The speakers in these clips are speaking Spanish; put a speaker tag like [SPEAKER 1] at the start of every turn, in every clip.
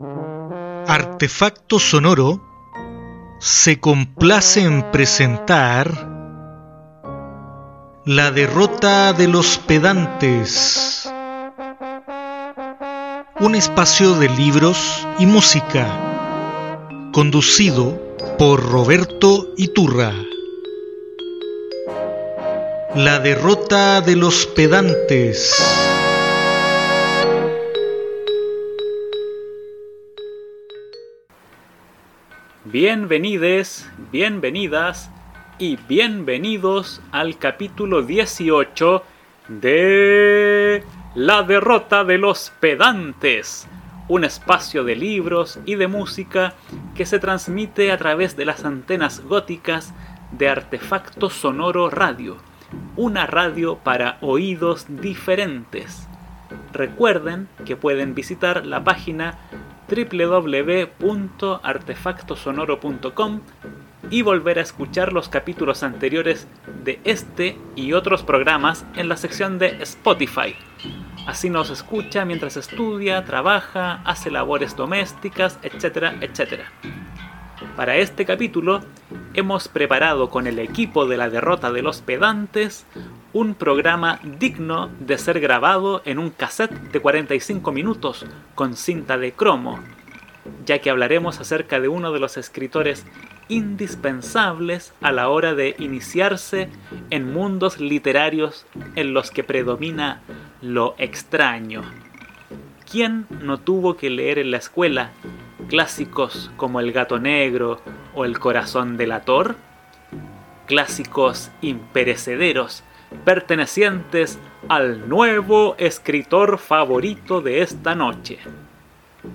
[SPEAKER 1] Artefacto Sonoro se complace en presentar La derrota de los pedantes, un espacio de libros y música, conducido por Roberto Iturra. La derrota de los pedantes.
[SPEAKER 2] Bienvenides, bienvenidas y bienvenidos al capítulo 18 de La derrota de los pedantes, un espacio de libros y de música que se transmite a través de las antenas góticas de Artefacto Sonoro Radio, una radio para oídos diferentes. Recuerden que pueden visitar la página www.artefactosonoro.com y volver a escuchar los capítulos anteriores de este y otros programas en la sección de Spotify. Así nos escucha mientras estudia, trabaja, hace labores domésticas, etcétera, etcétera. Para este capítulo hemos preparado con el equipo de la derrota de los pedantes un programa digno de ser grabado en un cassette de 45 minutos con cinta de cromo, ya que hablaremos acerca de uno de los escritores indispensables a la hora de iniciarse en mundos literarios en los que predomina lo extraño. ¿Quién no tuvo que leer en la escuela clásicos como El gato negro o El corazón delator? Clásicos imperecederos pertenecientes al nuevo escritor favorito de esta noche.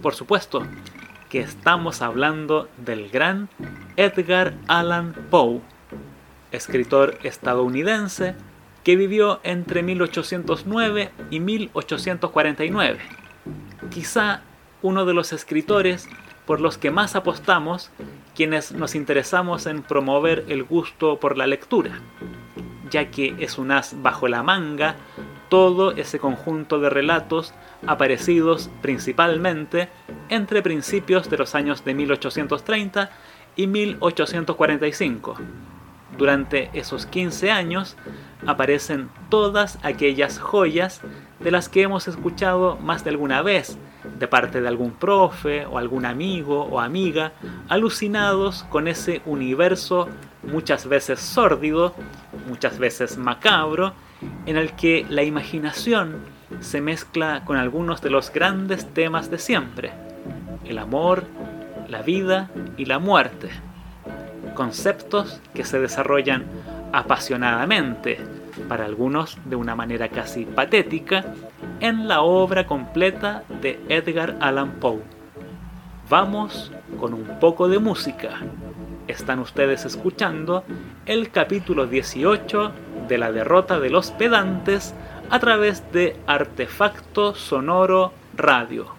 [SPEAKER 2] Por supuesto que estamos hablando del gran Edgar Allan Poe, escritor estadounidense que vivió entre 1809 y 1849. Quizá uno de los escritores por los que más apostamos quienes nos interesamos en promover el gusto por la lectura ya que es un as bajo la manga todo ese conjunto de relatos aparecidos principalmente entre principios de los años de 1830 y 1845. Durante esos 15 años aparecen todas aquellas joyas de las que hemos escuchado más de alguna vez, de parte de algún profe o algún amigo o amiga, alucinados con ese universo muchas veces sórdido, muchas veces macabro, en el que la imaginación se mezcla con algunos de los grandes temas de siempre, el amor, la vida y la muerte, conceptos que se desarrollan apasionadamente, para algunos de una manera casi patética, en la obra completa de Edgar Allan Poe. Vamos con un poco de música. Están ustedes escuchando el capítulo 18 de la derrota de los pedantes a través de Artefacto Sonoro Radio.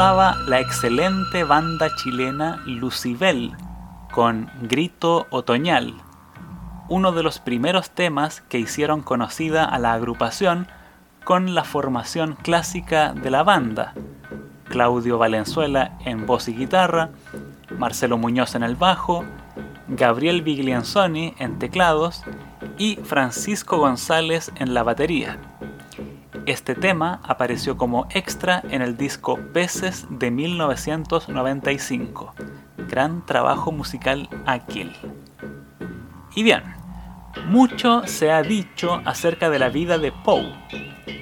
[SPEAKER 2] pasaba la excelente banda chilena Lucibel con Grito Otoñal, uno de los primeros temas que hicieron conocida a la agrupación con la formación clásica de la banda. Claudio Valenzuela en voz y guitarra, Marcelo Muñoz en el bajo, Gabriel Viglianzoni en teclados y Francisco González en la batería. Este tema apareció como extra en el disco Peces de 1995. Gran trabajo musical aquel. Y bien, mucho se ha dicho acerca de la vida de Poe,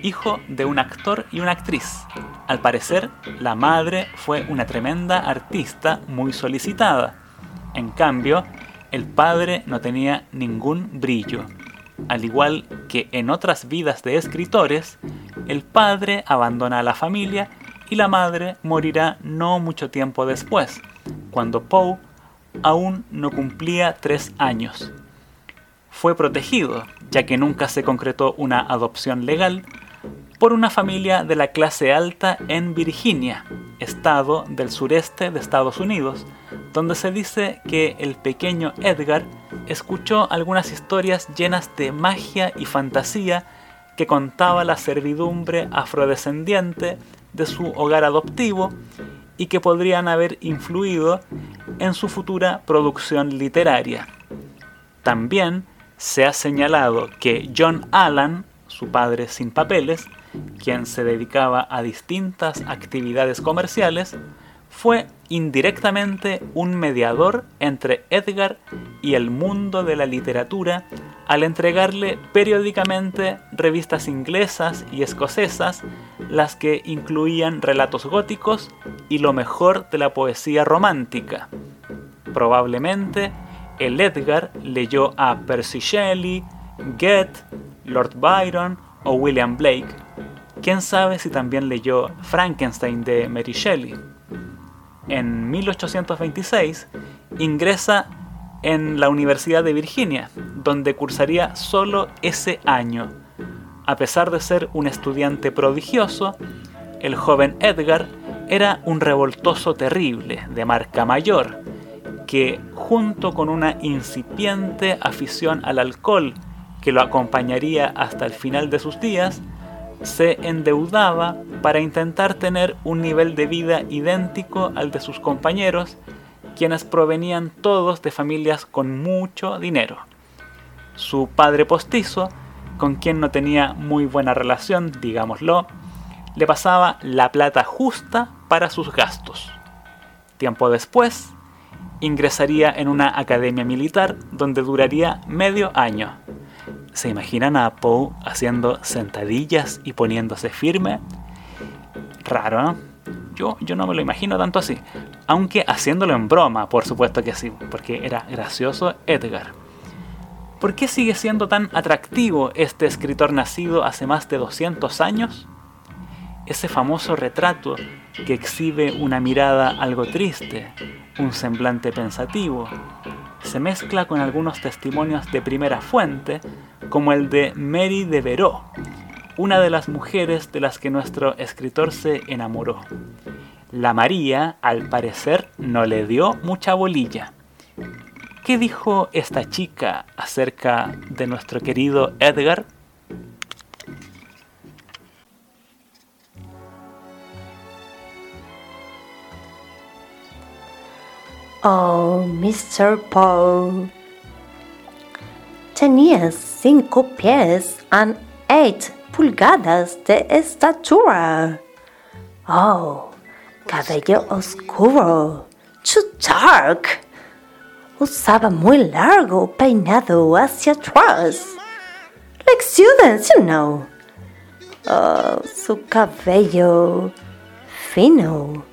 [SPEAKER 2] hijo de un actor y una actriz. Al parecer, la madre fue una tremenda artista muy solicitada. En cambio, el padre no tenía ningún brillo. Al igual que en otras vidas de escritores, el padre abandona a la familia y la madre morirá no mucho tiempo después, cuando Poe aún no cumplía tres años. Fue protegido, ya que nunca se concretó una adopción legal, por una familia de la clase alta en Virginia, estado del sureste de Estados Unidos, donde se dice que el pequeño Edgar escuchó algunas historias llenas de magia y fantasía que contaba la servidumbre afrodescendiente de su hogar adoptivo y que podrían haber influido en su futura producción literaria. También se ha señalado que John Allan, su padre sin papeles, quien se dedicaba a distintas actividades comerciales, fue indirectamente un mediador entre Edgar y el mundo de la literatura al entregarle periódicamente revistas inglesas y escocesas, las que incluían relatos góticos y lo mejor de la poesía romántica. Probablemente el Edgar leyó a Percy Shelley, Goethe, Lord Byron o William Blake. Quién sabe si también leyó Frankenstein de Mary Shelley. en 1826, ingresa en la Universidad de Virginia, donde cursaría solo ese año. A pesar de ser un estudiante prodigioso, el joven Edgar era un revoltoso terrible de marca mayor, que junto con una incipiente afición al alcohol que lo acompañaría hasta el final de sus días, se endeudaba para intentar tener un nivel de vida idéntico al de sus compañeros, quienes provenían todos de familias con mucho dinero. Su padre postizo, con quien no tenía muy buena relación, digámoslo, le pasaba la plata justa para sus gastos. Tiempo después, ingresaría en una academia militar donde duraría medio año. ¿Se imaginan a Poe haciendo sentadillas y poniéndose firme? Raro, ¿no? Yo, yo no me lo imagino tanto así. Aunque haciéndolo en broma, por supuesto que sí, porque era gracioso Edgar. ¿Por qué sigue siendo tan atractivo este escritor nacido hace más de 200 años? Ese famoso retrato que exhibe una mirada algo triste, un semblante pensativo, se mezcla con algunos testimonios de primera fuente, como el de Mary de Veró, una de las mujeres de las que nuestro escritor se enamoró. La María, al parecer, no le dio mucha bolilla. ¿Qué dijo esta chica acerca de nuestro querido Edgar?
[SPEAKER 3] Oh, Mr. Poe. Tenía cinco pies and eight pulgadas de estatura. Oh, cabello oscuro. Too dark. Usaba muy largo peinado hacia atrás. Like students, you know. Oh, su cabello fino.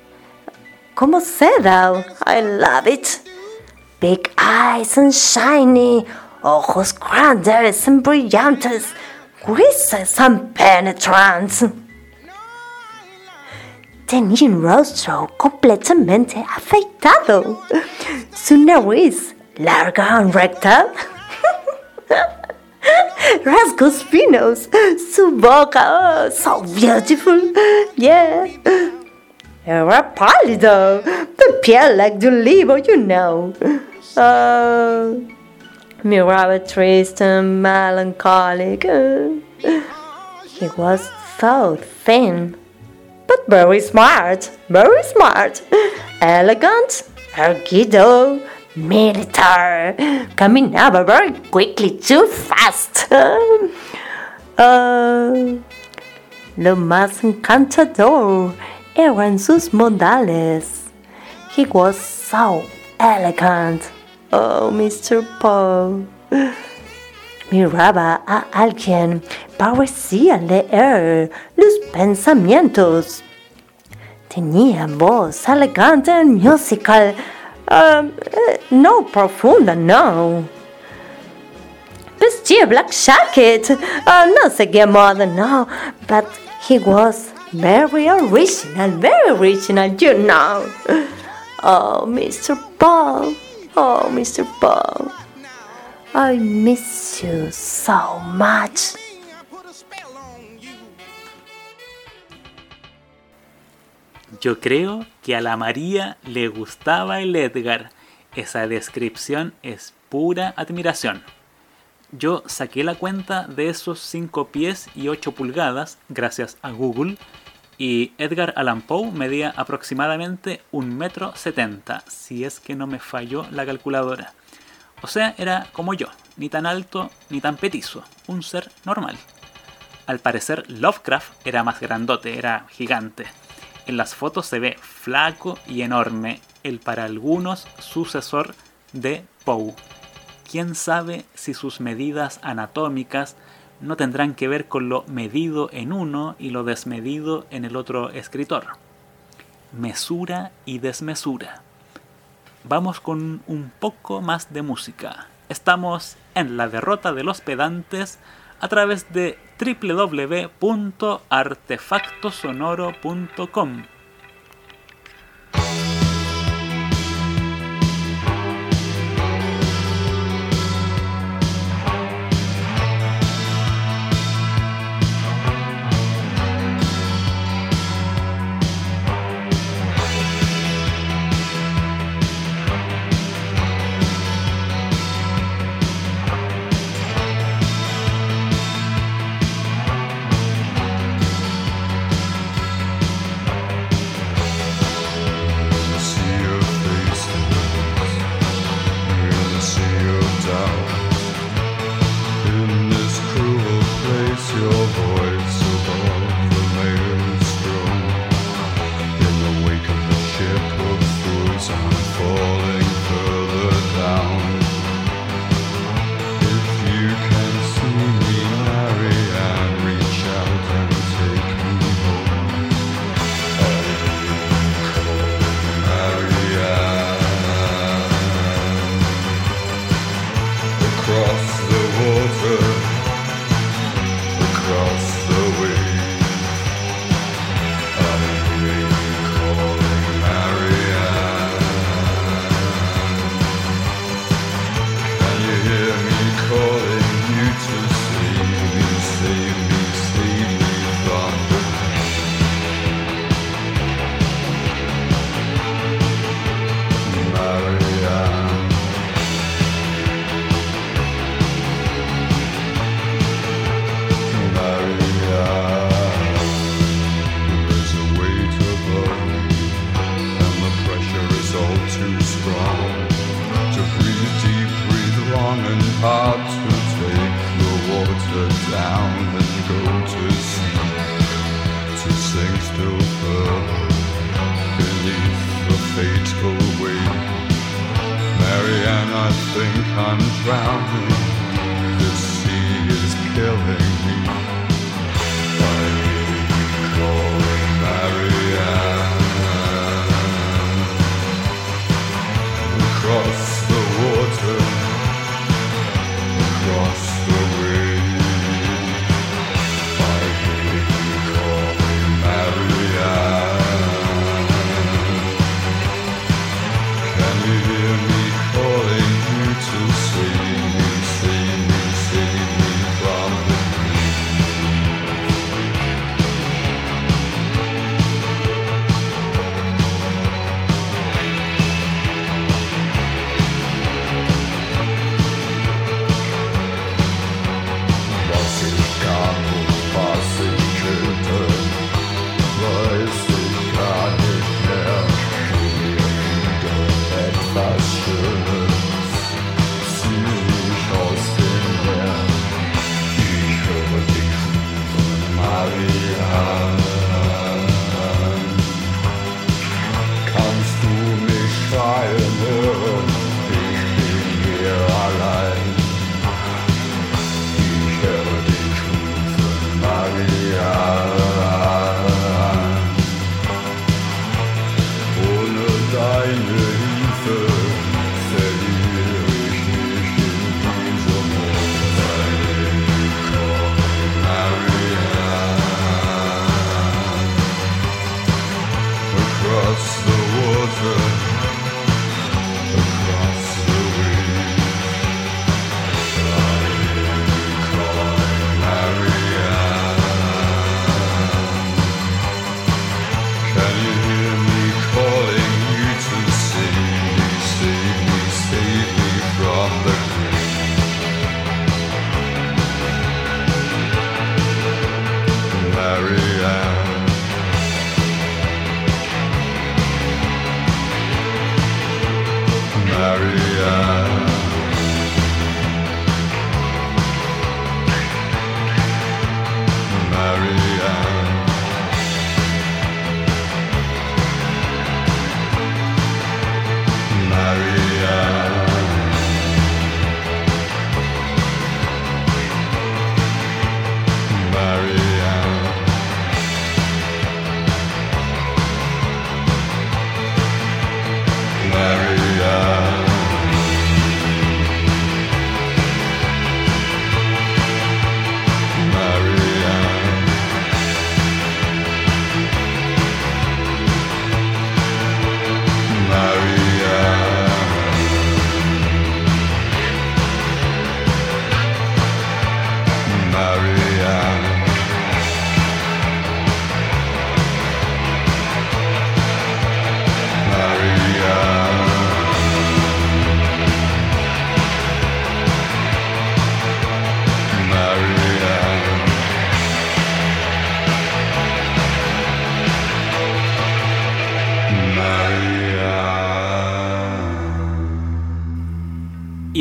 [SPEAKER 3] Como seda. I love it. Big eyes and shiny. Ojos grandes and brillantes. Grises and penetrants. Tenía un rostro completamente afeitado. Su nariz larga y recta. Rasgos finos. Su boca, oh, so beautiful. Yeah. Era pálido. The like the olivo, you know. Uh, miraba triste and melancholic. He was so thin but very smart, very smart, elegant, erguido, militar, caminaba very quickly, too fast. Uh, lo más encantador eran sus modales. He was so elegant. Oh, Mr. Poe. Miraba a alguien, parecía leer los pensamientos. Tenía voz elegante y musical, um, eh, no profunda, no. Vestía black jacket, uh, no seguía moda, no, but he was very original, very original, you know. Oh, Mr. Paul, oh, Mr. Paul. I miss you so much.
[SPEAKER 2] Yo creo que a la María le gustaba el Edgar. Esa descripción es pura admiración. Yo saqué la cuenta de esos 5 pies y 8 pulgadas gracias a Google y Edgar Allan Poe medía aproximadamente un metro setenta, si es que no me falló la calculadora. O sea, era como yo, ni tan alto ni tan petizo, un ser normal. Al parecer Lovecraft era más grandote, era gigante. En las fotos se ve flaco y enorme, el para algunos sucesor de Poe. ¿Quién sabe si sus medidas anatómicas no tendrán que ver con lo medido en uno y lo desmedido en el otro escritor? Mesura y desmesura. Vamos con un poco más de música. Estamos en la derrota de los pedantes a través de www.artefactosonoro.com.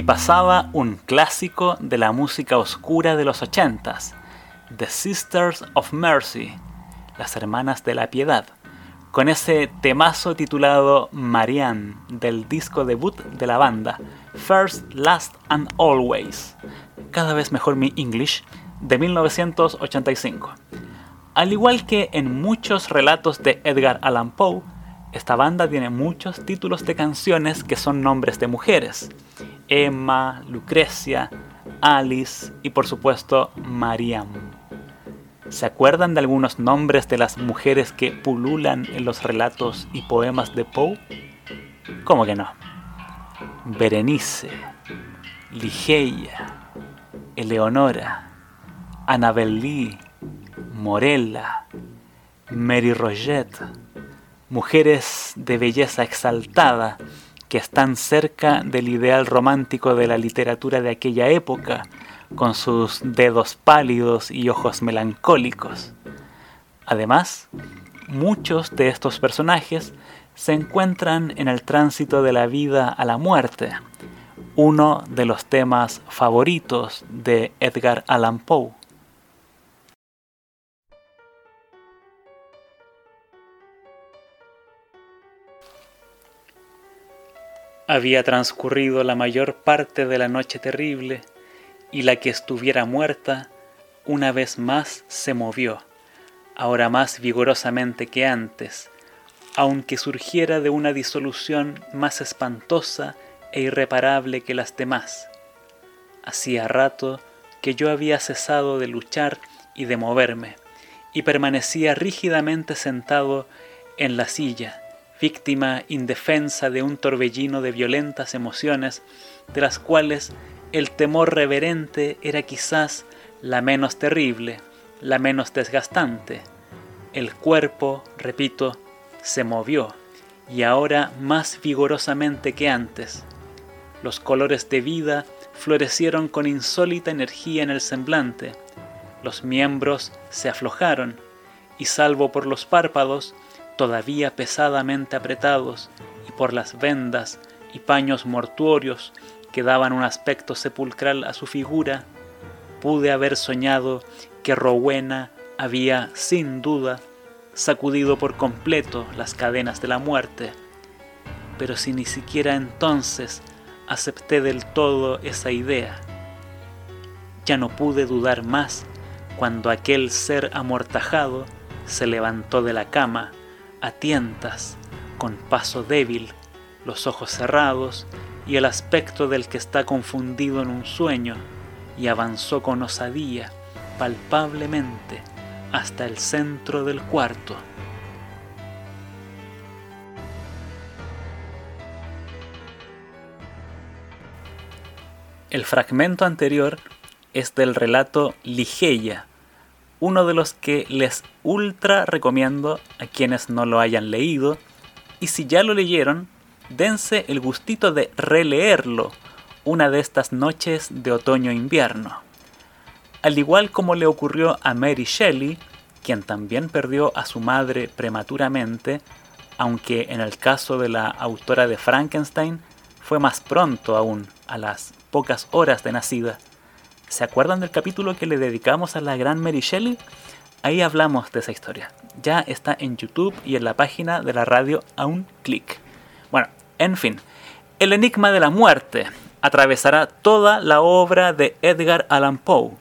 [SPEAKER 2] pasaba un clásico de la música oscura de los ochentas, The Sisters of Mercy, las Hermanas de la Piedad, con ese temazo titulado Marianne del disco debut de la banda, First, Last and Always, cada vez mejor mi English, de 1985. Al igual que en muchos relatos de Edgar Allan Poe, esta banda tiene muchos títulos de canciones que son nombres de mujeres. Emma, Lucrecia, Alice y por supuesto Mariam. ¿Se acuerdan de algunos nombres de las mujeres que pululan en los relatos y poemas de Poe? ¿Cómo que no? Berenice, Ligeia, Eleonora, Annabel Lee, Morella, Mary Rogette, mujeres de belleza exaltada que están cerca del ideal romántico de la literatura de aquella época, con sus dedos pálidos y ojos melancólicos. Además, muchos de estos personajes se encuentran en el tránsito de la vida a la muerte, uno de los temas favoritos de Edgar Allan Poe. Había transcurrido la mayor parte de la noche terrible y la que estuviera muerta una vez más se movió, ahora más vigorosamente que antes, aunque surgiera de una disolución más espantosa e irreparable que las demás. Hacía rato que yo había cesado de luchar y de moverme, y permanecía rígidamente sentado en la silla, víctima indefensa de un torbellino de violentas emociones, de las cuales el temor reverente era quizás la menos terrible, la menos desgastante. El cuerpo, repito, se movió, y ahora más vigorosamente que antes. Los colores de vida florecieron con insólita energía en el semblante, los miembros se aflojaron, y salvo por los párpados, todavía pesadamente apretados, y por las vendas y paños mortuorios que daban un aspecto sepulcral a su figura, pude haber soñado que Rowena había, sin duda, sacudido por completo las cadenas de la muerte. Pero si ni siquiera entonces acepté del todo esa idea, ya no pude dudar más cuando aquel ser amortajado se levantó de la cama a tientas, con paso débil, los ojos cerrados y el aspecto del que está confundido en un sueño, y avanzó con osadía, palpablemente, hasta el centro del cuarto. El fragmento anterior es del relato Ligeia, uno de los que les ultra recomiendo a quienes no lo hayan leído, y si ya lo leyeron, dense el gustito de releerlo una de estas noches de otoño-invierno. Al igual como le ocurrió a Mary Shelley, quien también perdió a su madre prematuramente, aunque en el caso de la autora de Frankenstein fue más pronto aún, a las pocas horas de nacida. ¿Se acuerdan del capítulo que le dedicamos a la gran Mary Shelley? Ahí hablamos de esa historia. Ya está en YouTube y en la página de la radio a un clic. Bueno, en fin. El enigma de la muerte atravesará toda la obra de Edgar Allan Poe.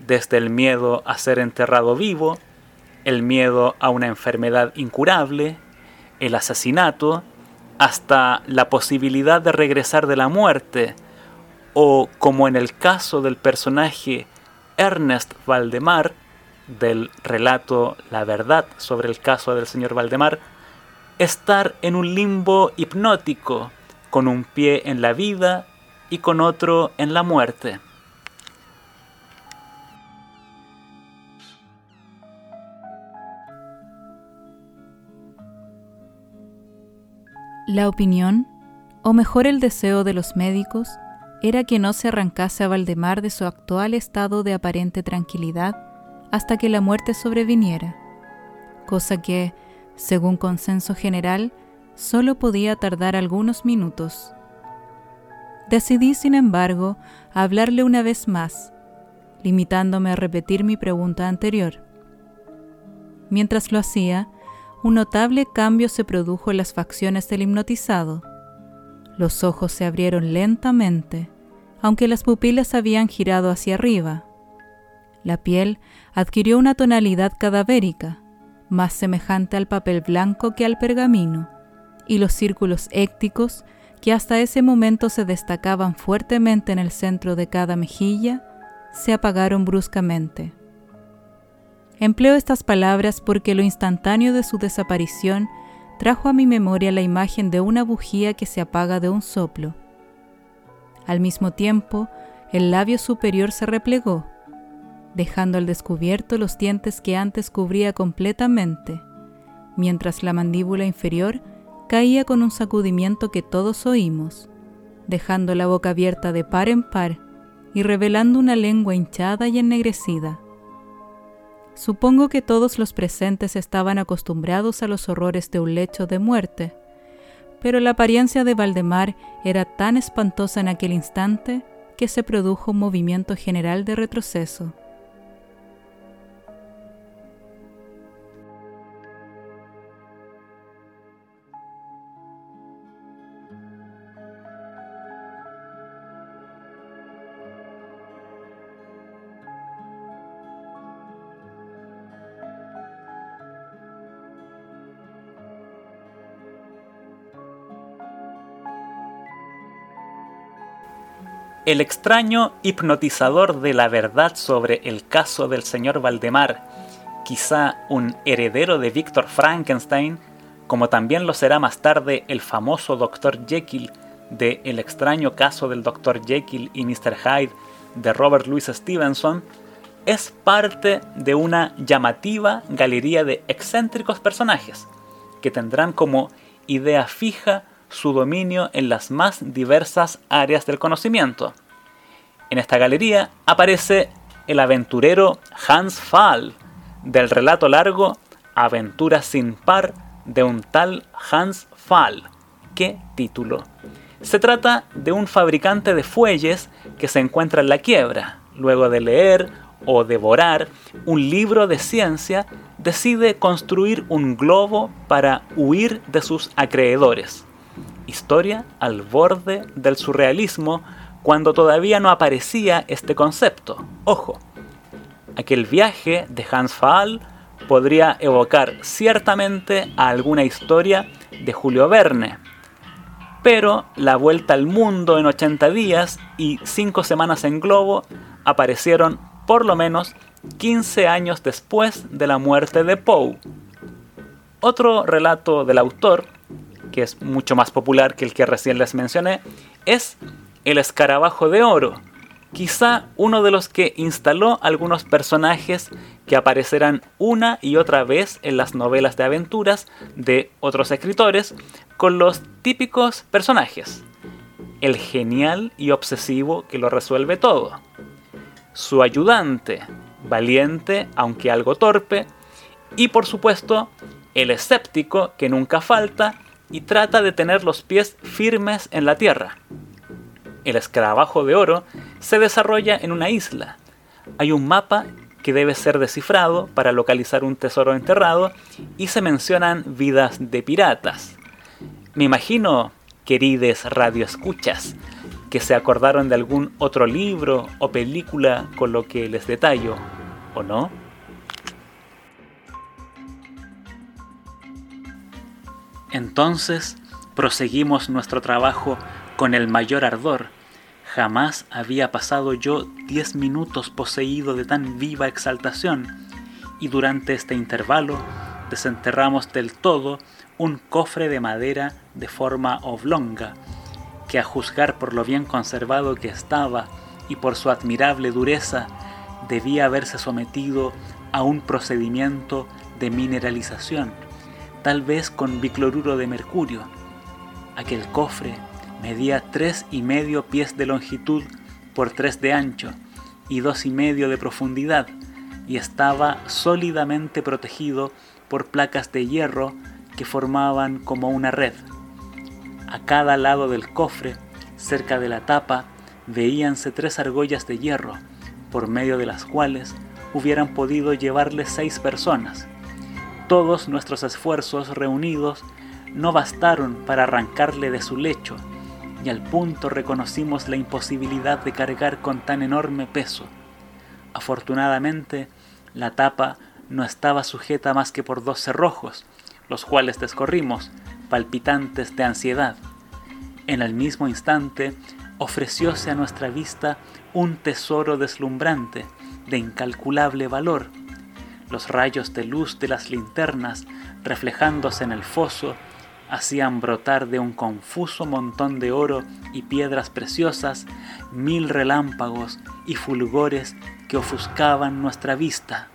[SPEAKER 2] Desde el miedo a ser enterrado vivo, el miedo a una enfermedad incurable, el asesinato, hasta la posibilidad de regresar de la muerte, o como en el caso del personaje Ernest Valdemar, del relato La verdad sobre el caso del señor Valdemar, estar en un limbo hipnótico, con un pie en la vida y con otro en la muerte.
[SPEAKER 4] La opinión, o mejor el deseo de los médicos, era que no se arrancase a Valdemar de su actual estado de aparente tranquilidad hasta que la muerte sobreviniera, cosa que, según consenso general, solo podía tardar algunos minutos. Decidí, sin embargo, hablarle una vez más, limitándome a repetir mi pregunta anterior. Mientras lo hacía, un notable cambio se produjo en las facciones del hipnotizado. Los ojos se abrieron lentamente, aunque las pupilas habían girado hacia arriba. La piel adquirió una tonalidad cadavérica, más semejante al papel blanco que al pergamino, y los círculos écticos, que hasta ese momento se destacaban fuertemente en el centro de cada mejilla, se apagaron bruscamente. Empleo estas palabras porque lo instantáneo de su desaparición trajo a mi memoria la imagen de una bujía que se apaga de un soplo. Al mismo tiempo, el labio superior se replegó, dejando al descubierto los dientes que antes cubría completamente, mientras la mandíbula inferior caía con un sacudimiento que todos oímos, dejando la boca abierta de par en par y revelando una lengua hinchada y ennegrecida. Supongo que todos los presentes estaban acostumbrados a los horrores de un lecho de muerte, pero la apariencia de Valdemar era tan espantosa en aquel instante que se produjo un movimiento general de retroceso.
[SPEAKER 2] El extraño hipnotizador de la verdad sobre el caso del señor Valdemar, quizá un heredero de Víctor Frankenstein, como también lo será más tarde el famoso Dr. Jekyll de El extraño caso del Dr. Jekyll y Mr. Hyde de Robert Louis Stevenson, es parte de una llamativa galería de excéntricos personajes que tendrán como idea fija su dominio en las más diversas áreas del conocimiento. En esta galería aparece el aventurero Hans Pfahl, del relato largo Aventuras sin par de un tal Hans Pfahl. ¿Qué título? Se trata de un fabricante de fuelles que se encuentra en la quiebra. Luego de leer o devorar un libro de ciencia, decide construir un globo para huir de sus acreedores. Historia al borde del surrealismo cuando todavía no aparecía este concepto. Ojo, aquel viaje de Hans Pfahl podría evocar ciertamente a alguna historia de Julio Verne, pero la vuelta al mundo en 80 días y 5 semanas en globo aparecieron por lo menos 15 años después de la muerte de Poe. Otro relato del autor, que es mucho más popular que el que recién les mencioné, es El escarabajo de oro, quizá uno de los que instaló algunos personajes que aparecerán una y otra vez en las novelas de aventuras de otros escritores con los típicos personajes. El genial y obsesivo que lo resuelve todo. Su ayudante, valiente aunque algo torpe. Y por supuesto, el escéptico que nunca falta y trata de tener los pies firmes en la tierra. El escarabajo de oro se desarrolla en una isla. Hay un mapa que debe ser descifrado para localizar un tesoro enterrado y se mencionan vidas de piratas. Me imagino, querides radioescuchas, que se acordaron de algún otro libro o película con lo que les detallo, ¿o no? Entonces proseguimos nuestro trabajo con el mayor ardor. Jamás había pasado yo diez minutos poseído de tan viva exaltación, y durante este intervalo desenterramos del todo un cofre de madera de forma oblonga, que a juzgar por lo bien conservado que estaba y por su admirable dureza, debía haberse sometido a un procedimiento de mineralización, tal vez con bicloruro de mercurio. Aquel cofre medía tres y medio pies de longitud por tres de ancho y dos y medio de profundidad y estaba sólidamente protegido por placas de hierro que formaban como una red. A cada lado del cofre, cerca de la tapa, veíanse tres argollas de hierro, por medio de las cuales hubieran podido llevarle seis personas. Todos nuestros esfuerzos reunidos no bastaron para arrancarle de su lecho, y al punto reconocimos la imposibilidad de cargar con tan enorme peso. Afortunadamente, la tapa no estaba sujeta más que por dos cerrojos, los cuales descorrimos, palpitantes de ansiedad. En el mismo instante ofrecióse a nuestra vista un tesoro deslumbrante, de incalculable valor. Los rayos de luz de las linternas, reflejándose en el foso, hacían brotar de un confuso montón de oro y piedras preciosas mil relámpagos y fulgores que ofuscaban nuestra vista.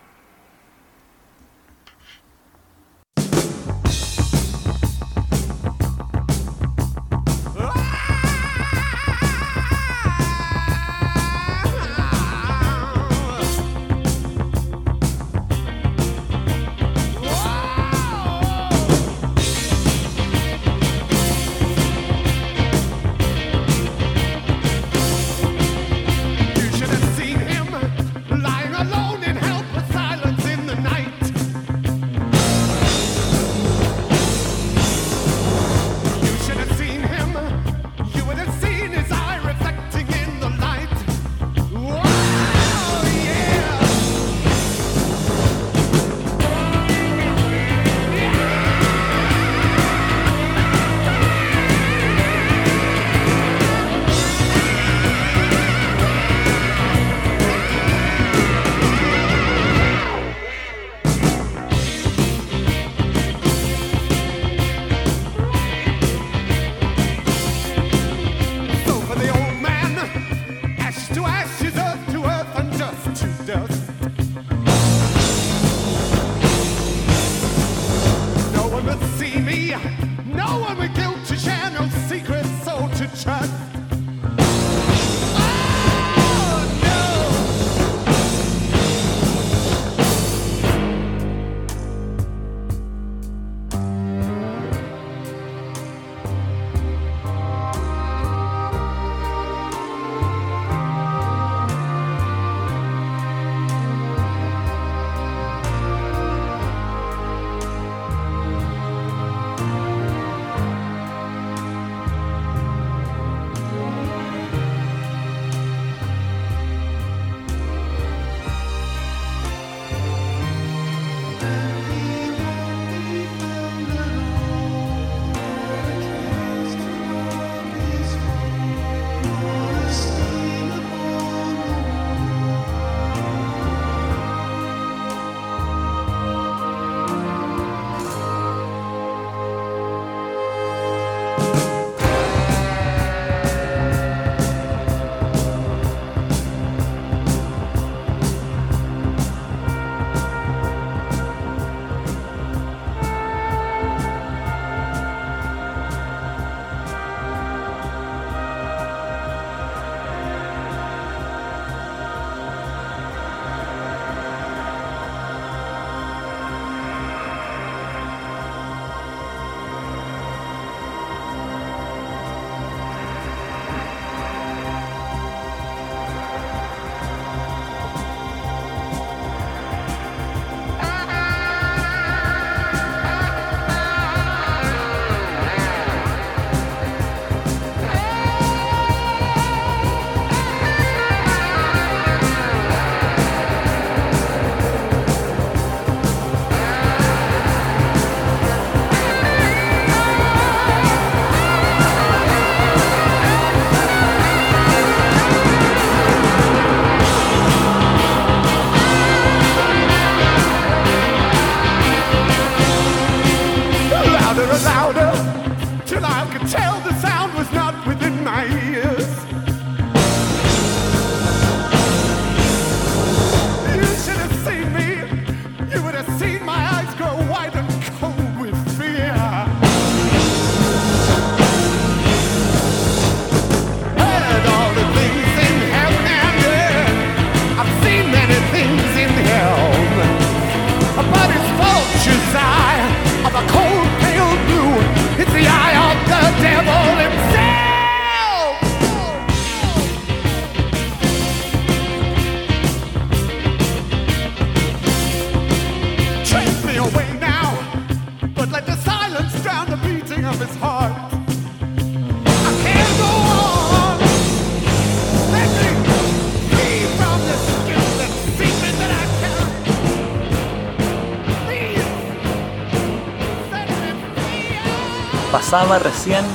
[SPEAKER 2] Pasaba recién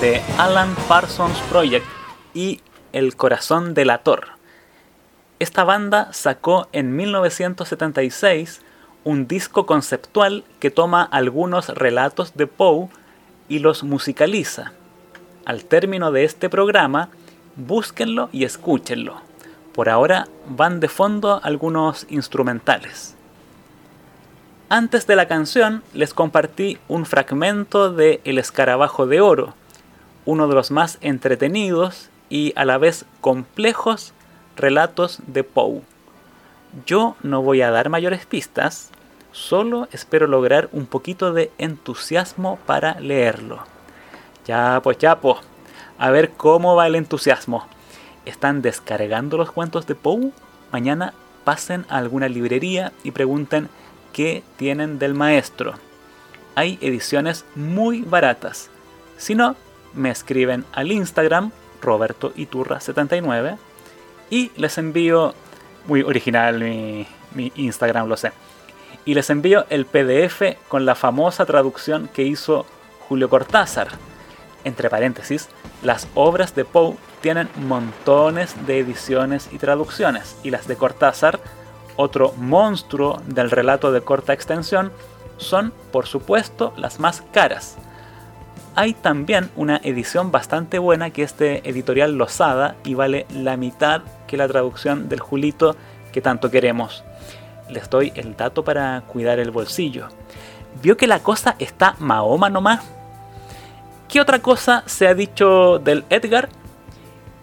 [SPEAKER 2] de Alan Parsons Project y El Corazón Delator. Esta banda sacó en 1976 un disco conceptual que toma algunos relatos de Poe y los musicaliza. Al término de este programa, búsquenlo y escúchenlo. Por ahora van de fondo algunos instrumentales. Antes de la canción les compartí un fragmento de El escarabajo de oro, uno de los más entretenidos y a la vez complejos relatos de Poe. Yo no voy a dar mayores pistas, solo espero lograr un poquito de entusiasmo para leerlo. Pues ya pues, a ver cómo va el entusiasmo. ¿Están descargando los cuentos de Poe? Mañana pasen a alguna librería y pregunten qué tienen del maestro. Hay ediciones muy baratas. Si no, me escriben al Instagram robertoiturra79 y les envío, muy original mi, mi Instagram, lo sé, y les envío el PDF con la famosa traducción que hizo Julio Cortázar. Entre paréntesis, las obras de Poe tienen montones de ediciones y traducciones, y las de Cortázar, otro monstruo del relato de corta extensión, son, por supuesto, las más caras. Hay también una edición bastante buena que es editorial Losada y vale la mitad que la traducción del Julito que tanto queremos. Les doy el dato para cuidar el bolsillo. ¿Vio que la cosa está Mahoma nomás? ¿Qué otra cosa se ha dicho del Edgar?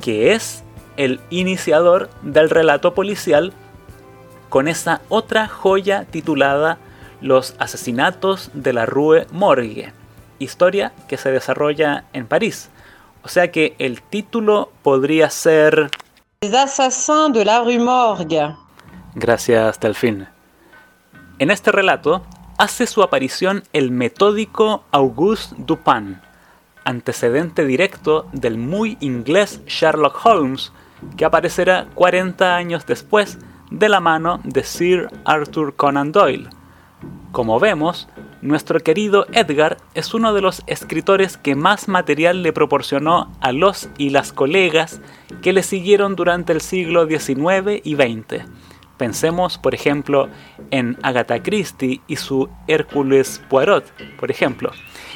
[SPEAKER 2] Que es el iniciador del relato policial con esa otra joya titulada Los asesinatos de la Rue Morgue, historia que se desarrolla en París. O sea que el título podría ser...
[SPEAKER 5] Les assassins de la rue Morgue.
[SPEAKER 2] Gracias, Delfín. En este relato hace su aparición el metódico Auguste Dupin, antecedente directo del muy inglés Sherlock Holmes, que aparecerá 40 años después de la mano de Sir Arthur Conan Doyle. Como vemos, nuestro querido Edgar es uno de los escritores que más material le proporcionó a los y las colegas que le siguieron durante el siglo XIX y XX. Pensemos, por ejemplo, en Agatha Christie y su Hércules Poirot, por ejemplo.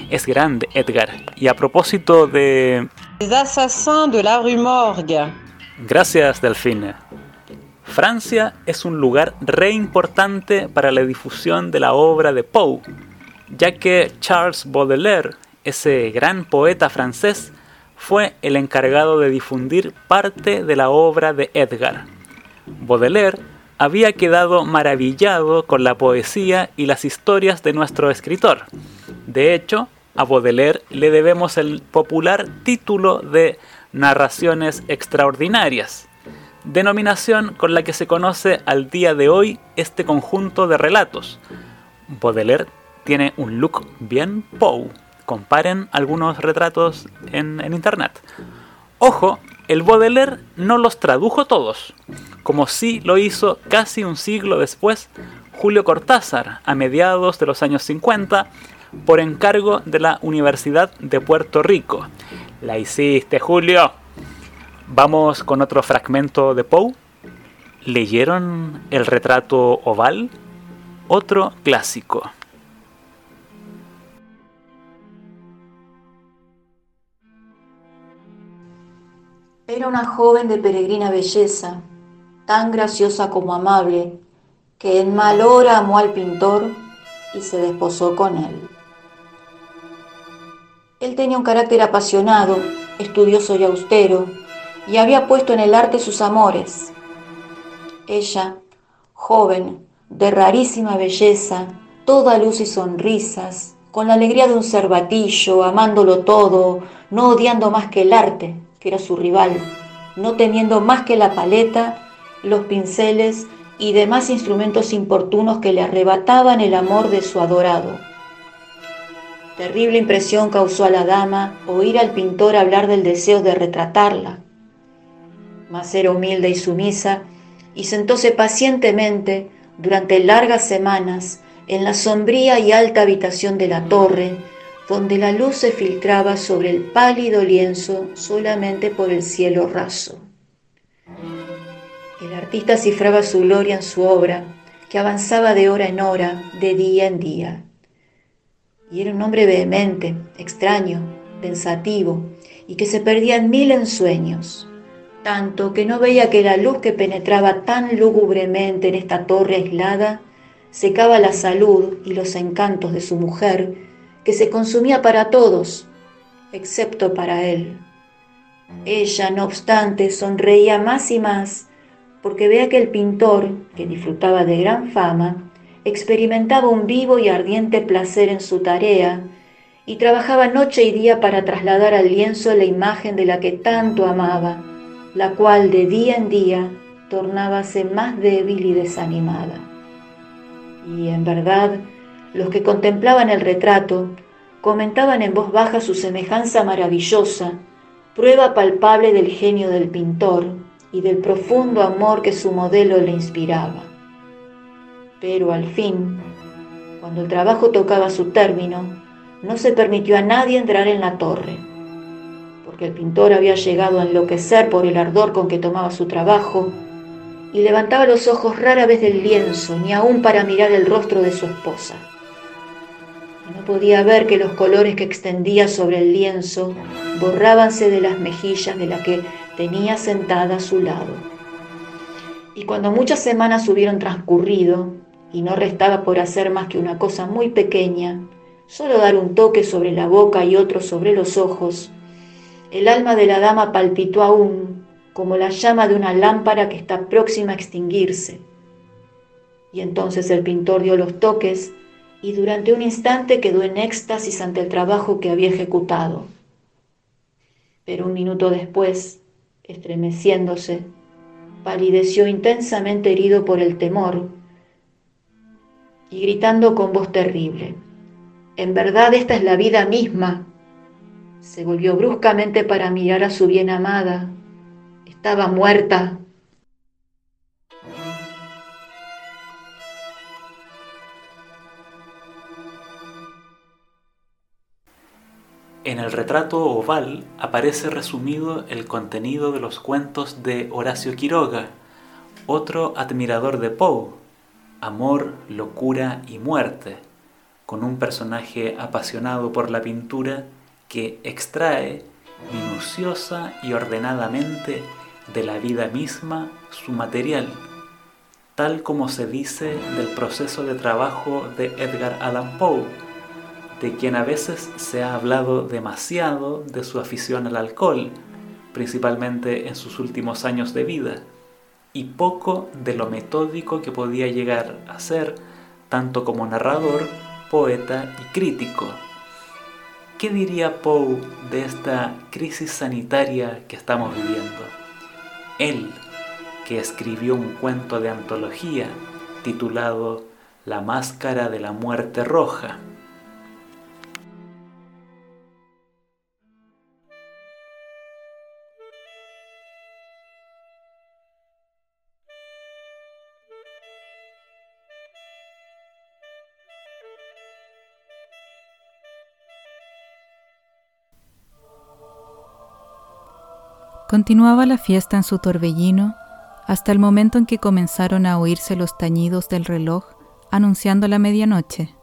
[SPEAKER 2] Es grande Edgar. Y a propósito de...
[SPEAKER 5] Les assassins de la rue Morgue.
[SPEAKER 2] Gracias, Delfine. Francia es un lugar re importante para la difusión de la obra de Poe, ya que Charles Baudelaire, ese gran poeta francés, fue el encargado de difundir parte de la obra de Edgar. Baudelaire había quedado maravillado con la poesía y las historias de nuestro escritor. De hecho, a Baudelaire le debemos el popular título de Narraciones Extraordinarias, denominación con la que se conoce al día de hoy este conjunto de relatos. Baudelaire tiene un look bien Poe. Comparen algunos retratos en, en internet. Ojo, el Baudelaire no los tradujo todos, como sí lo hizo casi un siglo después Julio Cortázar, a mediados de los años 50, por encargo de la Universidad de Puerto Rico. La hiciste, Julio. Vamos con otro fragmento de Poe. ¿Leyeron el retrato oval? Otro clásico.
[SPEAKER 6] Era una joven de peregrina belleza, tan graciosa como amable, que en mal hora amó al pintor y se desposó con él. Él tenía un carácter apasionado, estudioso y austero, y había puesto en el arte sus amores. Ella, joven, de rarísima belleza, toda luz y sonrisas, con la alegría de un cervatillo, amándolo todo, no odiando más que el arte, era su rival, no temiendo más que la paleta, los pinceles y demás instrumentos importunos que le arrebataban el amor de su adorado. Terrible impresión causó a la dama oír al pintor hablar del deseo de retratarla. Mas era humilde y sumisa y sentóse pacientemente durante largas semanas en la sombría y alta habitación de la torre, donde la luz se filtraba sobre el pálido lienzo solamente por el cielo raso. El artista cifraba su gloria en su obra, que avanzaba de hora en hora, de día en día. Y era un hombre vehemente, extraño, pensativo, y que se perdía en mil ensueños, tanto que no veía que la luz que penetraba tan lúgubremente en esta torre aislada secaba la salud y los encantos de su mujer, que se consumía para todos, excepto para él. Ella, no obstante, sonreía más y más, porque veía que el pintor, que disfrutaba de gran fama, experimentaba un vivo y ardiente placer en su tarea, y trabajaba noche y día para trasladar al lienzo la imagen de la que tanto amaba, la cual de día en día tornábase más débil y desanimada. Y en verdad, los que contemplaban el retrato comentaban en voz baja su semejanza maravillosa, prueba palpable del genio del pintor y del profundo amor que su modelo le inspiraba. Pero al fin, cuando el trabajo tocaba su término, no se permitió a nadie entrar en la torre, porque el pintor había llegado a enloquecer por el ardor con que tomaba su trabajo y levantaba los ojos rara vez del lienzo, ni aún para mirar el rostro de su esposa. No podía ver que los colores que extendía sobre el lienzo borrábanse de las mejillas de la que tenía sentada a su lado. Y cuando muchas semanas hubieron transcurrido y no restaba por hacer más que una cosa muy pequeña, solo dar un toque sobre la boca y otro sobre los ojos, el alma de la dama palpitó aún como la llama de una lámpara que está próxima a extinguirse. Y entonces el pintor dio los toques y durante un instante quedó en éxtasis ante el trabajo que había ejecutado. Pero un minuto después, estremeciéndose, palideció intensamente herido por el temor y gritando con voz terrible, En verdad esta es la vida misma. Se volvió bruscamente para mirar a su bien amada. Estaba muerta.
[SPEAKER 2] En el retrato oval aparece resumido el contenido de los cuentos de Horacio Quiroga, otro admirador de Poe, Amor, locura y muerte, con un personaje apasionado por la pintura que extrae minuciosa y ordenadamente de la vida misma su material, tal como se dice del proceso de trabajo de Edgar Allan Poe, de quien a veces se ha hablado demasiado de su afición al alcohol, principalmente en sus últimos años de vida, y poco de lo metódico que podía llegar a ser, tanto como narrador, poeta y crítico. ¿Qué diría Poe de esta crisis sanitaria que estamos viviendo? Él, que escribió un cuento de antología titulado La máscara de la muerte roja.
[SPEAKER 4] Continuaba la fiesta en su torbellino hasta el momento en que comenzaron a oírse los tañidos del reloj anunciando la medianoche.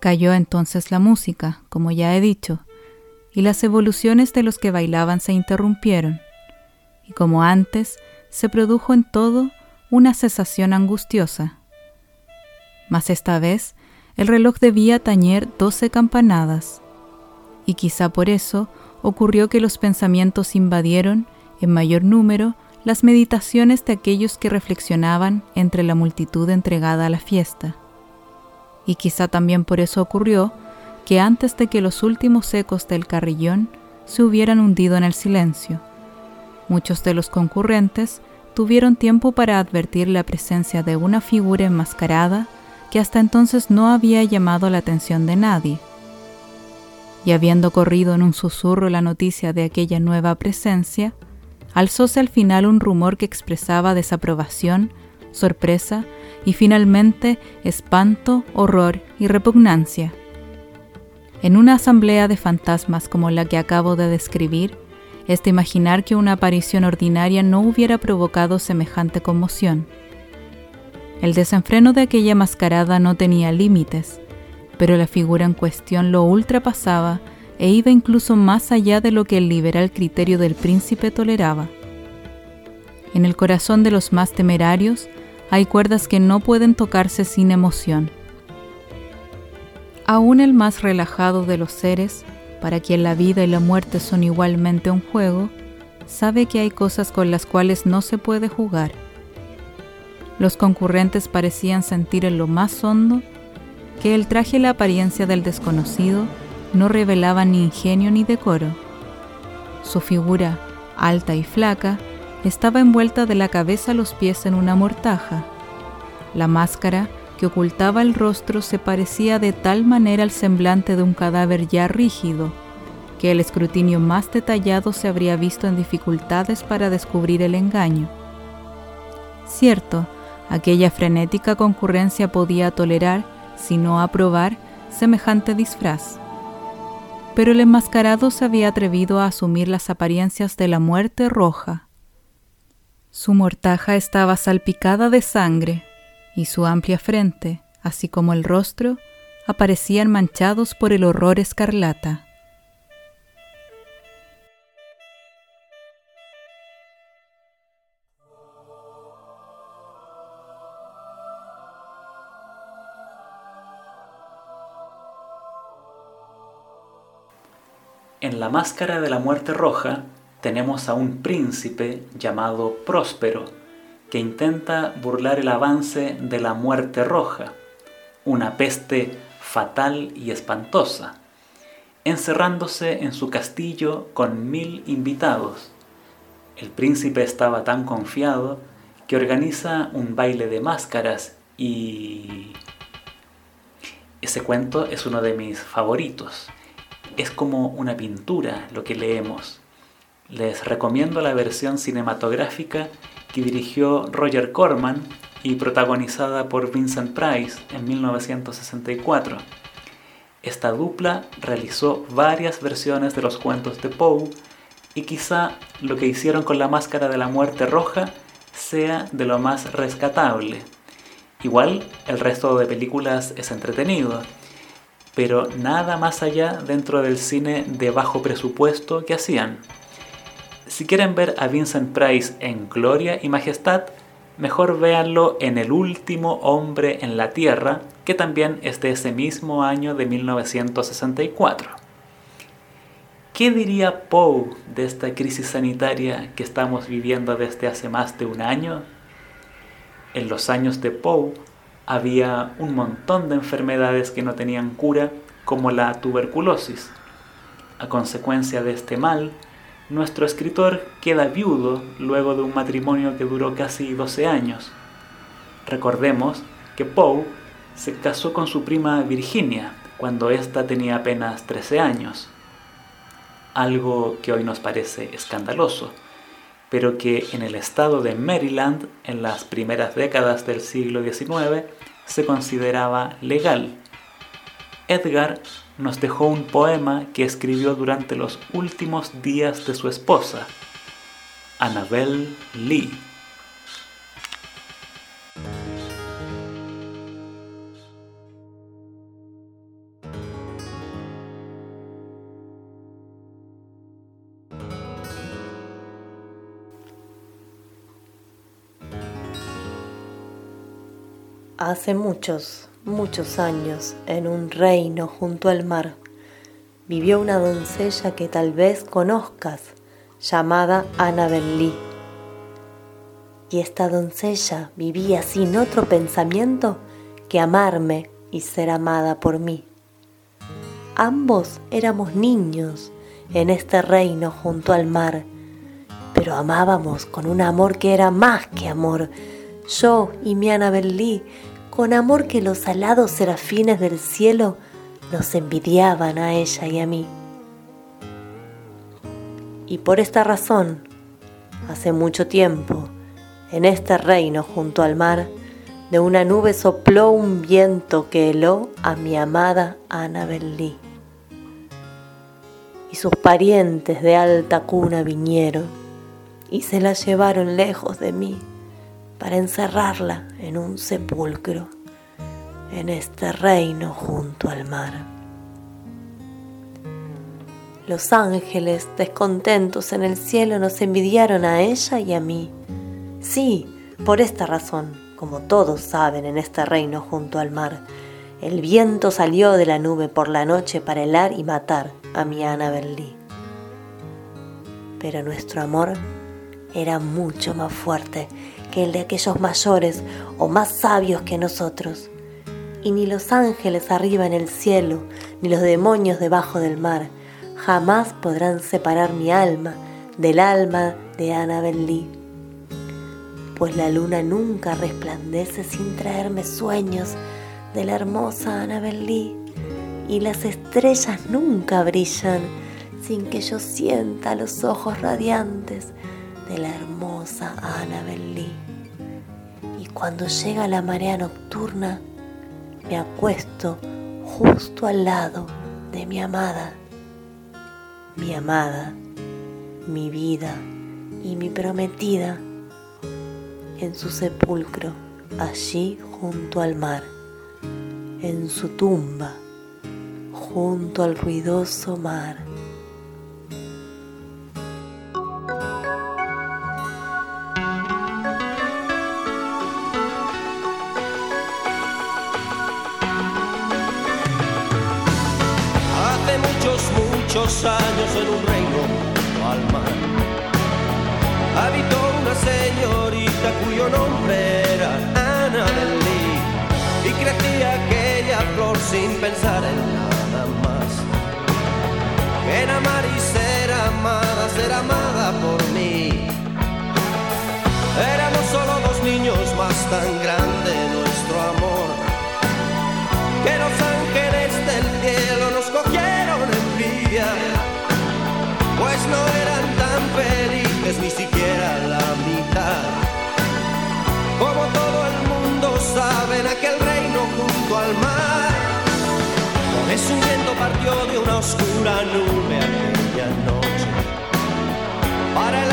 [SPEAKER 4] Cayó entonces la música, como ya he dicho, y las evoluciones de los que bailaban se interrumpieron, y como antes, se produjo en todo una cesación angustiosa. Mas esta vez el reloj debía tañer doce campanadas, y quizá por eso ocurrió que los pensamientos invadieron, en mayor número, las meditaciones de aquellos que reflexionaban entre la multitud entregada a la fiesta. Y quizá también por eso ocurrió que antes de que los últimos ecos del carrillón se hubieran hundido en el silencio, muchos de los concurrentes tuvieron tiempo para advertir la presencia de una figura enmascarada que hasta entonces no había llamado la atención de nadie y habiendo corrido en un susurro la noticia de aquella nueva presencia, alzóse al final un rumor que expresaba desaprobación, sorpresa y finalmente espanto, horror y repugnancia. En una asamblea de fantasmas como la que acabo de describir, es de imaginar que una aparición ordinaria no hubiera provocado semejante conmoción. El desenfreno de aquella mascarada no tenía límites, pero la figura en cuestión lo ultrapasaba e iba incluso más allá de lo que el liberal criterio del príncipe toleraba. En el corazón de los más temerarios hay cuerdas que no pueden tocarse sin emoción. Aún el más relajado de los seres, para quien la vida y la muerte son igualmente un juego, sabe que hay cosas con las cuales no se puede jugar. Los concurrentes parecían sentir en lo más hondo que el traje la apariencia del desconocido no revelaban ni ingenio ni decoro. Su figura, alta y flaca, estaba envuelta de la cabeza a los pies en una mortaja. La máscara que ocultaba el rostro se parecía de tal manera al semblante de un cadáver ya rígido, que el escrutinio más detallado se habría visto en dificultades para descubrir el engaño. Cierto, aquella frenética concurrencia podía tolerar sino aprobar semejante disfraz. Pero el enmascarado se había atrevido a asumir las apariencias de la muerte roja. Su mortaja estaba salpicada de sangre y su amplia frente, así como el rostro, aparecían manchados por el horror escarlata.
[SPEAKER 2] La máscara de la muerte roja tenemos a un príncipe llamado Próspero, que intenta burlar el avance de la muerte roja, una peste fatal y espantosa, encerrándose en su castillo con mil invitados. El príncipe estaba tan confiado que organiza un baile de máscaras y... Ese cuento es uno de mis favoritos. Es como una pintura lo que leemos. Les recomiendo la versión cinematográfica que dirigió Roger Corman y protagonizada por Vincent Price en 1964. Esta dupla realizó varias versiones de los cuentos de Poe y quizá lo que hicieron con la máscara de la muerte roja sea de lo más rescatable. Igual el resto de películas es entretenido, pero nada más allá dentro del cine de bajo presupuesto que hacían. Si quieren ver a Vincent Price en gloria y majestad, mejor véanlo en El último hombre en la Tierra, que también es de ese mismo año de 1964. ¿Qué diría Poe de esta crisis sanitaria que estamos viviendo desde hace más de un año? En los años de Poe había un montón de enfermedades que no tenían cura, como la tuberculosis. A consecuencia de este mal, nuestro escritor queda viudo luego de un matrimonio que duró casi 12 años. Recordemos que Poe se casó con su prima Virginia cuando ésta tenía apenas 13 años, algo que hoy nos parece escandaloso, pero que en el estado de Maryland en las primeras décadas del siglo XIX se consideraba legal. Edgar nos dejó un poema que escribió durante los últimos días de su esposa, Annabel Lee.
[SPEAKER 3] Hace muchos, muchos años, en un reino junto al mar, vivió una doncella que tal vez conozcas, llamada Annabel Lee. Y esta doncella vivía sin otro pensamiento que amarme y ser amada por mí. Ambos éramos niños en este reino junto al mar, pero amábamos con un amor que era más que amor, yo y mi Annabel Lee, con amor que los alados serafines del cielo nos envidiaban a ella y a mí. Y por esta razón, hace mucho tiempo, en este reino junto al mar, de una nube sopló un viento que heló a mi amada Annabel Lee. Y sus parientes de alta cuna vinieron y se la llevaron lejos de mí para encerrarla en un sepulcro en este reino junto al mar. Los ángeles descontentos en el cielo nos envidiaron a ella y a mí. Sí, por esta razón, como todos saben en este reino junto al mar, el viento salió de la nube por la noche para helar y matar a mi Annabel Lee. Pero nuestro amor era mucho más fuerte que el de aquellos mayores o más sabios que nosotros. Y ni los ángeles arriba en el cielo, ni los demonios debajo del mar, jamás podrán separar mi alma del alma de Annabel Lee. Pues la luna nunca resplandece sin traerme sueños de la hermosa Annabel Lee, y las estrellas nunca brillan sin que yo sienta los ojos radiantes de la hermosa Annabel Lee. Y cuando llega la marea nocturna, me acuesto justo al lado de mi amada, mi amada, mi vida y mi prometida en su sepulcro allí junto al mar, en su tumba junto al ruidoso mar.
[SPEAKER 7] Muchos,
[SPEAKER 8] años en un reino al mar. Habitó una señorita cuyo nombre era Ana del y crecía aquella flor sin pensar en nada más. En amar y ser amada, ser amada por mí. Éramos solo dos niños más tan grande aquel reino junto al mar, es un viento partió de una oscura nube aquella noche. Para el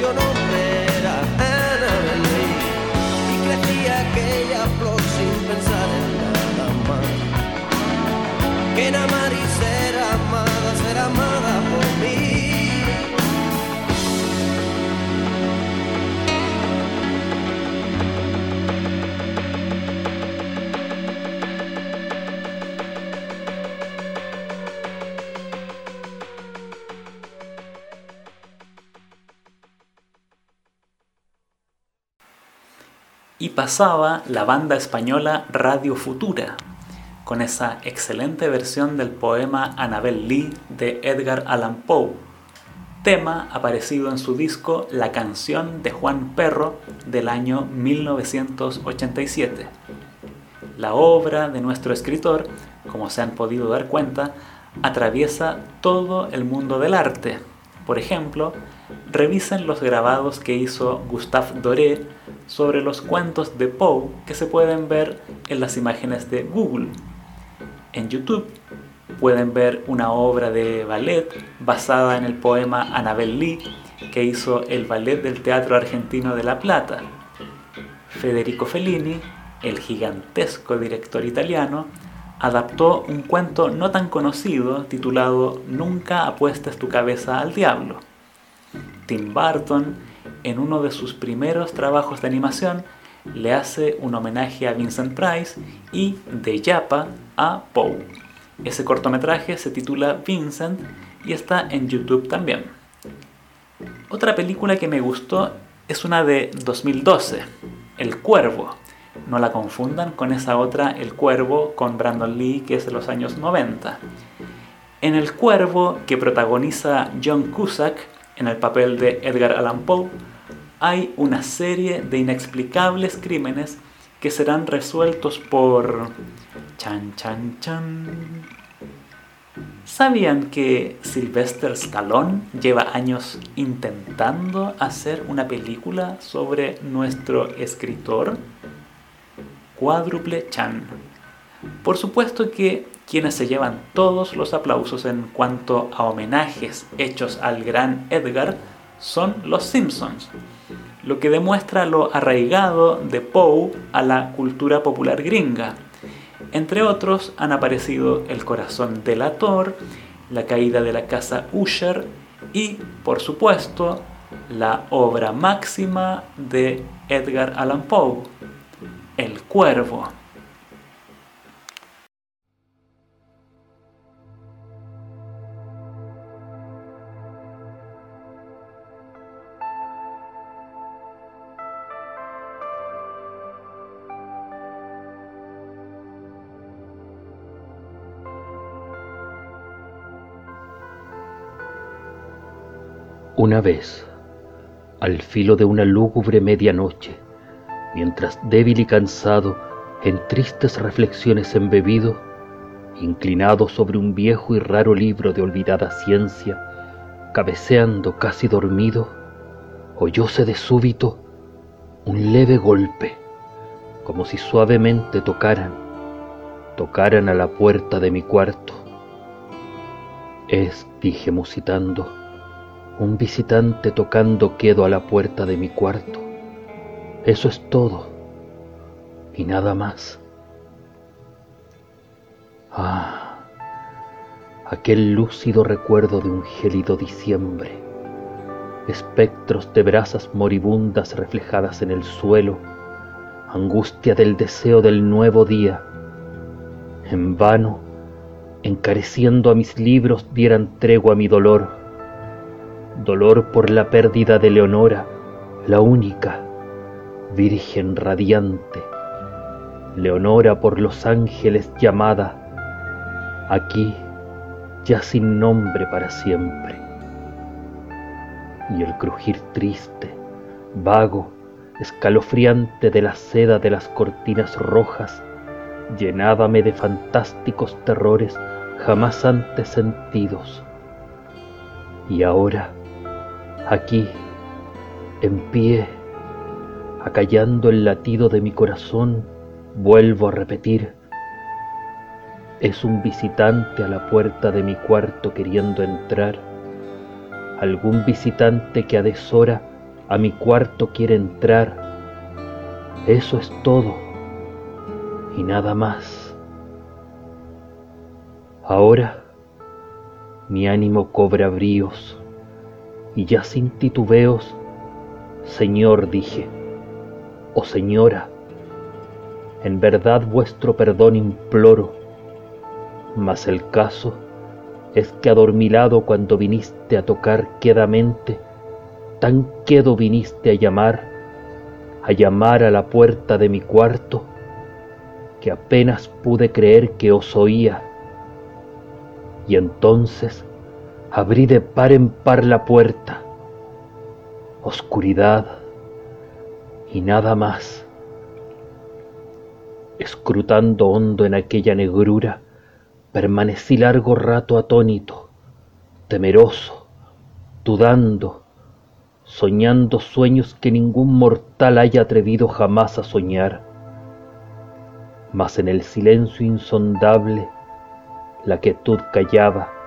[SPEAKER 8] cuyo nombre era Annabelle Y crecía aquella flor sin pensar en nada más. Que en Y
[SPEAKER 2] pasaba la banda española Radio Futura, con esa excelente versión del poema Annabel Lee de Edgar Allan Poe, tema aparecido en su disco La canción de Juan Perro del año 1987. La obra de nuestro escritor, como se han podido dar cuenta, atraviesa todo el mundo del arte. Por ejemplo, revisen los grabados que hizo Gustave Doré sobre los cuentos de Poe que se pueden ver en las imágenes de Google. En YouTube pueden ver una obra de ballet basada en el poema Annabel Lee que hizo el Ballet del Teatro Argentino de La Plata. Federico Fellini, el gigantesco director italiano, adaptó un cuento no tan conocido titulado Nunca apuestes tu cabeza al diablo. Tim Burton, en uno de sus primeros trabajos de animación, le hace un homenaje a Vincent Price y de Yapa a Poe. Ese cortometraje se titula Vincent y está en YouTube también. Otra película que me gustó es una de 2012, El Cuervo. No la confundan con esa otra, El Cuervo, con Brandon Lee, que es de los años 90. En El Cuervo, que protagoniza John Cusack, en el papel de Edgar Allan Poe, hay una serie de inexplicables crímenes que serán resueltos por... Chan, chan, chan. ¿Sabían que Sylvester Stallone lleva años intentando hacer una película sobre nuestro escritor? Cuádruple Chan. Por supuesto que quienes se llevan todos los aplausos en cuanto a homenajes hechos al gran Edgar son los Simpsons, lo que demuestra lo arraigado de Poe a la cultura popular gringa. Entre otros han aparecido El corazón delator, La caída de la casa Usher y, por supuesto, la obra máxima de Edgar Allan Poe, El cuervo.
[SPEAKER 9] Una vez, al filo de una lúgubre medianoche, mientras débil y cansado, en tristes reflexiones embebido, inclinado sobre un viejo y raro libro de olvidada ciencia, cabeceando casi dormido, oyóse de súbito un leve golpe, como si suavemente tocaran, tocaran a la puerta de mi cuarto. Es, dije musitando, un visitante tocando quedo a la puerta de mi cuarto. Eso es todo y nada más. Ah, aquel lúcido recuerdo de un gélido diciembre, espectros de brasas moribundas reflejadas en el suelo, angustia del deseo del nuevo día. En vano, encareciendo a mis libros, dieran tregua a mi dolor dolor por la pérdida de Leonora, la única, virgen radiante, Leonora por los ángeles llamada, aquí ya sin nombre para siempre. Y el crujir triste, vago, escalofriante de la seda de las cortinas rojas, llenábame de fantásticos terrores jamás antes sentidos. Y ahora, aquí, en pie, acallando el latido de mi corazón, vuelvo a repetir, es un visitante a la puerta de mi cuarto queriendo entrar, algún visitante que a deshora a mi cuarto quiere entrar, eso es todo y nada más. Ahora mi ánimo cobra bríos y ya sin titubeos, Señor dije, oh Señora, en verdad vuestro perdón imploro, mas el caso es que adormilado cuando viniste a tocar quedamente, tan quedo viniste a llamar, a llamar a la puerta de mi cuarto, que apenas pude creer que os oía, y entonces abrí de par en par la puerta, oscuridad y nada más. Escrutando hondo en aquella negrura, permanecí largo rato atónito, temeroso, dudando, soñando sueños que ningún mortal haya atrevido jamás a soñar. Mas en el silencio insondable la quietud callaba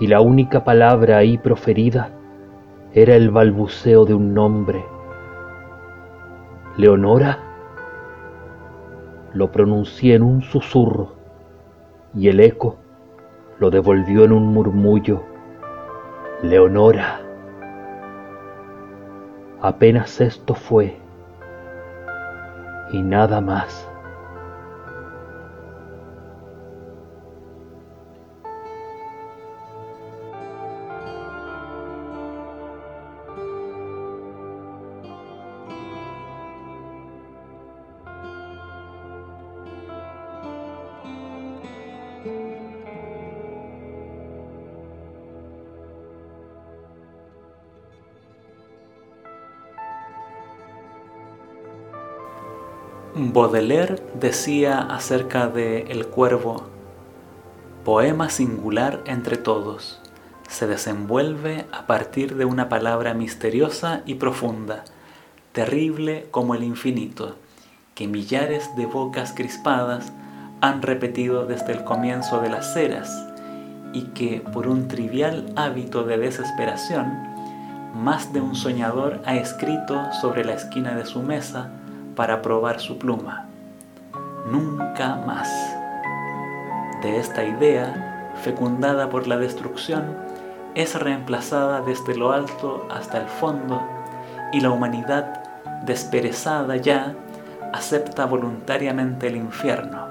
[SPEAKER 9] y la única palabra ahí proferida era el balbuceo de un nombre. ¿Leonora? Lo pronuncié en un susurro y el eco lo devolvió en un murmullo. Leonora. Apenas esto fue y nada más.
[SPEAKER 2] Baudelaire decía acerca de El Cuervo, poema singular entre todos, se desenvuelve a partir de una palabra misteriosa y profunda, terrible como el infinito, que millares de bocas crispadas han repetido desde el comienzo de las eras y que por un trivial hábito de desesperación, más de un soñador ha escrito sobre la esquina de su mesa para probar su pluma. Nunca más. De esta idea, fecundada por la destrucción, es reemplazada desde lo alto hasta el fondo y la humanidad, desperezada ya, acepta voluntariamente el infierno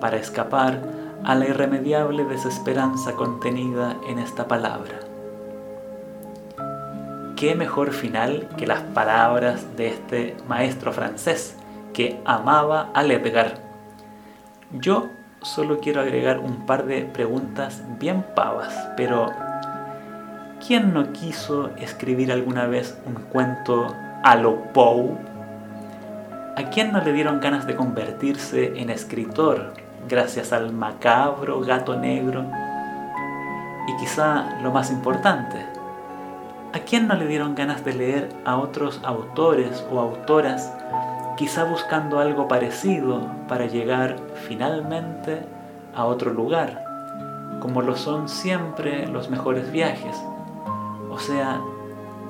[SPEAKER 2] para escapar a la irremediable desesperanza contenida en esta palabra. ¿Qué mejor final que las palabras de este maestro francés que amaba al Edgar? Yo solo quiero agregar un par de preguntas bien pavas, pero ¿quién no quiso escribir alguna vez un cuento a lo Poe? ¿A quién no le dieron ganas de convertirse en escritor gracias al macabro gato negro? Y quizá lo más importante, ¿a quién no le dieron ganas de leer a otros autores o autoras, quizá buscando algo parecido para llegar finalmente a otro lugar, como lo son siempre los mejores viajes, o sea,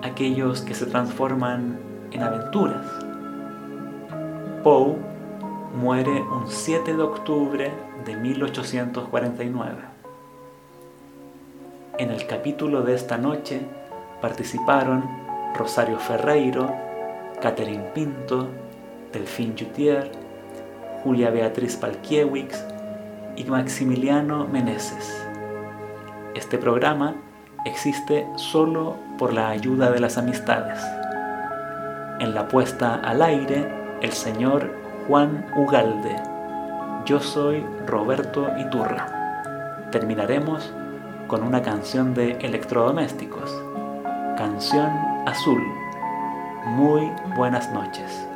[SPEAKER 2] aquellos que se transforman en aventuras? Poe muere un 7 de octubre de 1849. En el capítulo de esta noche participaron Rosario Ferreiro, Catherine Pinto, Delfín Jutier, Julia Beatriz Palkiewicz y Maximiliano Meneses. Este programa existe solo por la ayuda de las amistades. En la puesta al aire, el señor Juan Ugalde. Yo soy Roberto Iturra. Terminaremos con una canción de electrodomésticos. Canción Azul. Muy buenas noches.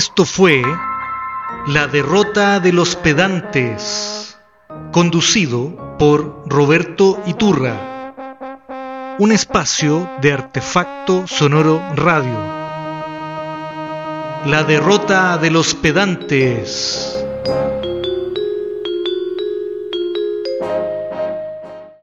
[SPEAKER 1] Esto fue La derrota de los pedantes, conducido por Roberto Iturra, un espacio de artefacto sonoro radio. La derrota de los pedantes.